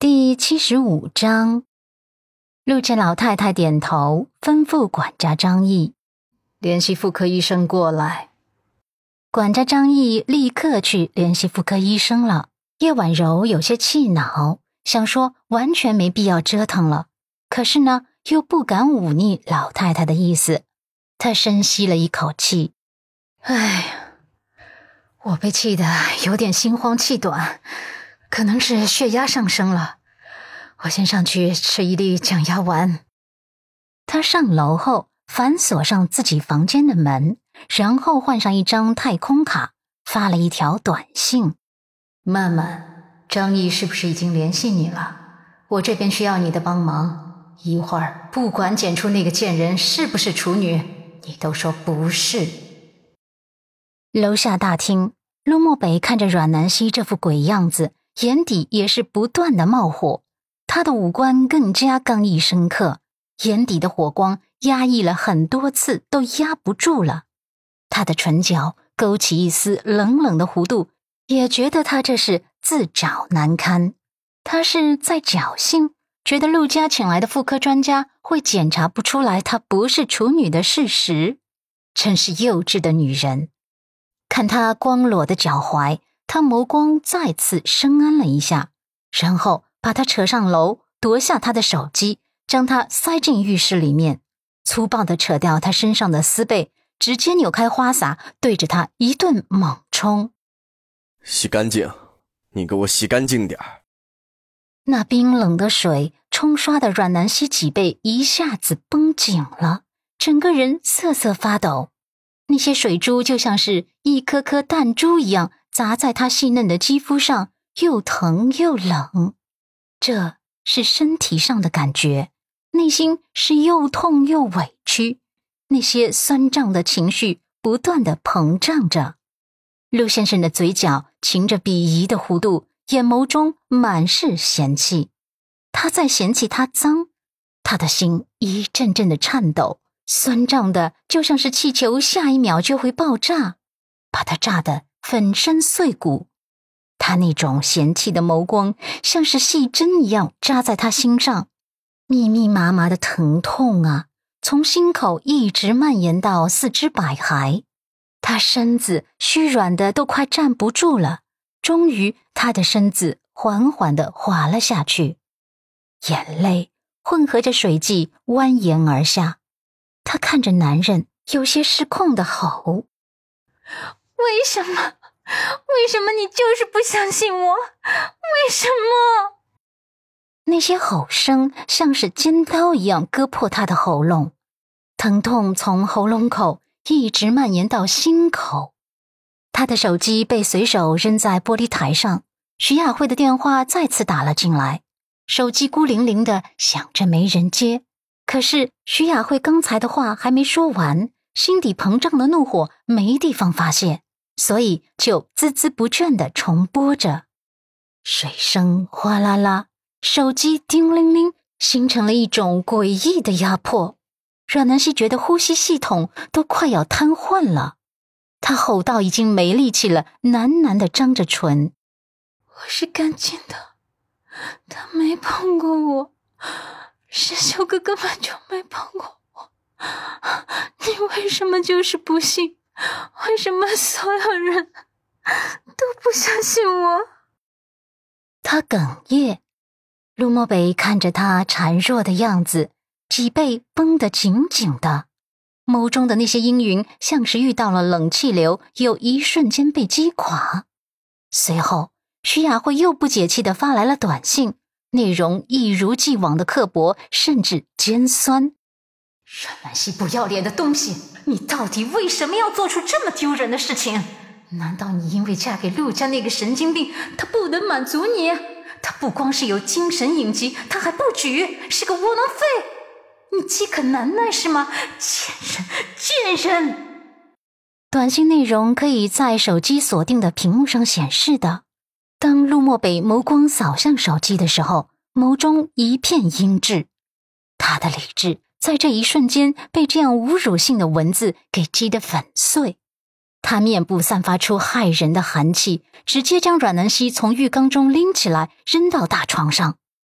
第七十五章，陆家老太太点头，吩咐管家张毅联系妇科医生过来。管家张毅立刻去联系妇科医生了。叶婉柔有些气恼，想说完全没必要折腾了，可是呢，又不敢忤逆老太太的意思。她深吸了一口气：“哎，我被气得有点心慌气短。”可能是血压上升了，我先上去吃一粒降压丸。他上楼后反锁上自己房间的门，然后换上一张太空卡，发了一条短信：“曼曼，张毅是不是已经联系你了？我这边需要你的帮忙。一会儿不管检出那个贱人是不是处女，你都说不是。”楼下大厅，陆漠北看着阮南希这副鬼样子。眼底也是不断的冒火，他的五官更加刚毅深刻，眼底的火光压抑了很多次都压不住了。他的唇角勾起一丝冷冷的弧度，也觉得他这是自找难堪。他是在侥幸，觉得陆家请来的妇科专家会检查不出来她不是处女的事实，真是幼稚的女人。看她光裸的脚踝。他眸光再次深谙了一下，然后把他扯上楼，夺下他的手机，将他塞进浴室里面，粗暴的扯掉他身上的丝被，直接扭开花洒，对着他一顿猛冲。洗干净，你给我洗干净点儿。那冰冷的水冲刷的阮南希脊背一下子绷紧了，整个人瑟瑟发抖，那些水珠就像是一颗颗弹珠一样。砸在他细嫩的肌肤上，又疼又冷，这是身体上的感觉，内心是又痛又委屈，那些酸胀的情绪不断的膨胀着。陆先生的嘴角噙着鄙夷的弧度，眼眸中满是嫌弃，他在嫌弃他脏，他的心一阵阵的颤抖，酸胀的就像是气球，下一秒就会爆炸，把他炸的。粉身碎骨，他那种嫌弃的眸光像是细针一样扎在他心上，密密麻麻的疼痛啊，从心口一直蔓延到四肢百骸，他身子虚软的都快站不住了。终于，他的身子缓缓的滑了下去，眼泪混合着水迹蜿蜒而下。他看着男人，有些失控的吼。为什么？为什么你就是不相信我？为什么？那些吼声像是尖刀一样割破他的喉咙，疼痛从喉咙口一直蔓延到心口。他的手机被随手扔在玻璃台上，徐雅慧的电话再次打了进来，手机孤零零的响着，没人接。可是徐雅慧刚才的话还没说完，心底膨胀的怒火没地方发泄。所以就孜孜不倦的重播着，水声哗啦啦，手机叮铃铃，形成了一种诡异的压迫。阮南希觉得呼吸系统都快要瘫痪了，她吼到已经没力气了，喃喃的张着唇：“我是干净的，他没碰过我，石修哥根本就没碰过我，你为什么就是不信？”为什么所有人都不相信我？他哽咽。陆漠北看着他孱弱的样子，脊背绷得紧紧的，眸中的那些阴云像是遇到了冷气流，有一瞬间被击垮。随后，徐雅慧又不解气的发来了短信，内容一如既往的刻薄，甚至尖酸。阮南希，不要脸的东西！你到底为什么要做出这么丢人的事情？难道你因为嫁给陆家那个神经病，他不能满足你？他不光是有精神隐疾，他还不举，是个窝囊废！你饥渴难耐是吗？贱人，贱人！短信内容可以在手机锁定的屏幕上显示的。当陆漠北眸光扫向手机的时候，眸中一片阴鸷，他的理智。在这一瞬间，被这样侮辱性的文字给击得粉碎。他面部散发出骇人的寒气，直接将阮南希从浴缸中拎起来，扔到大床上。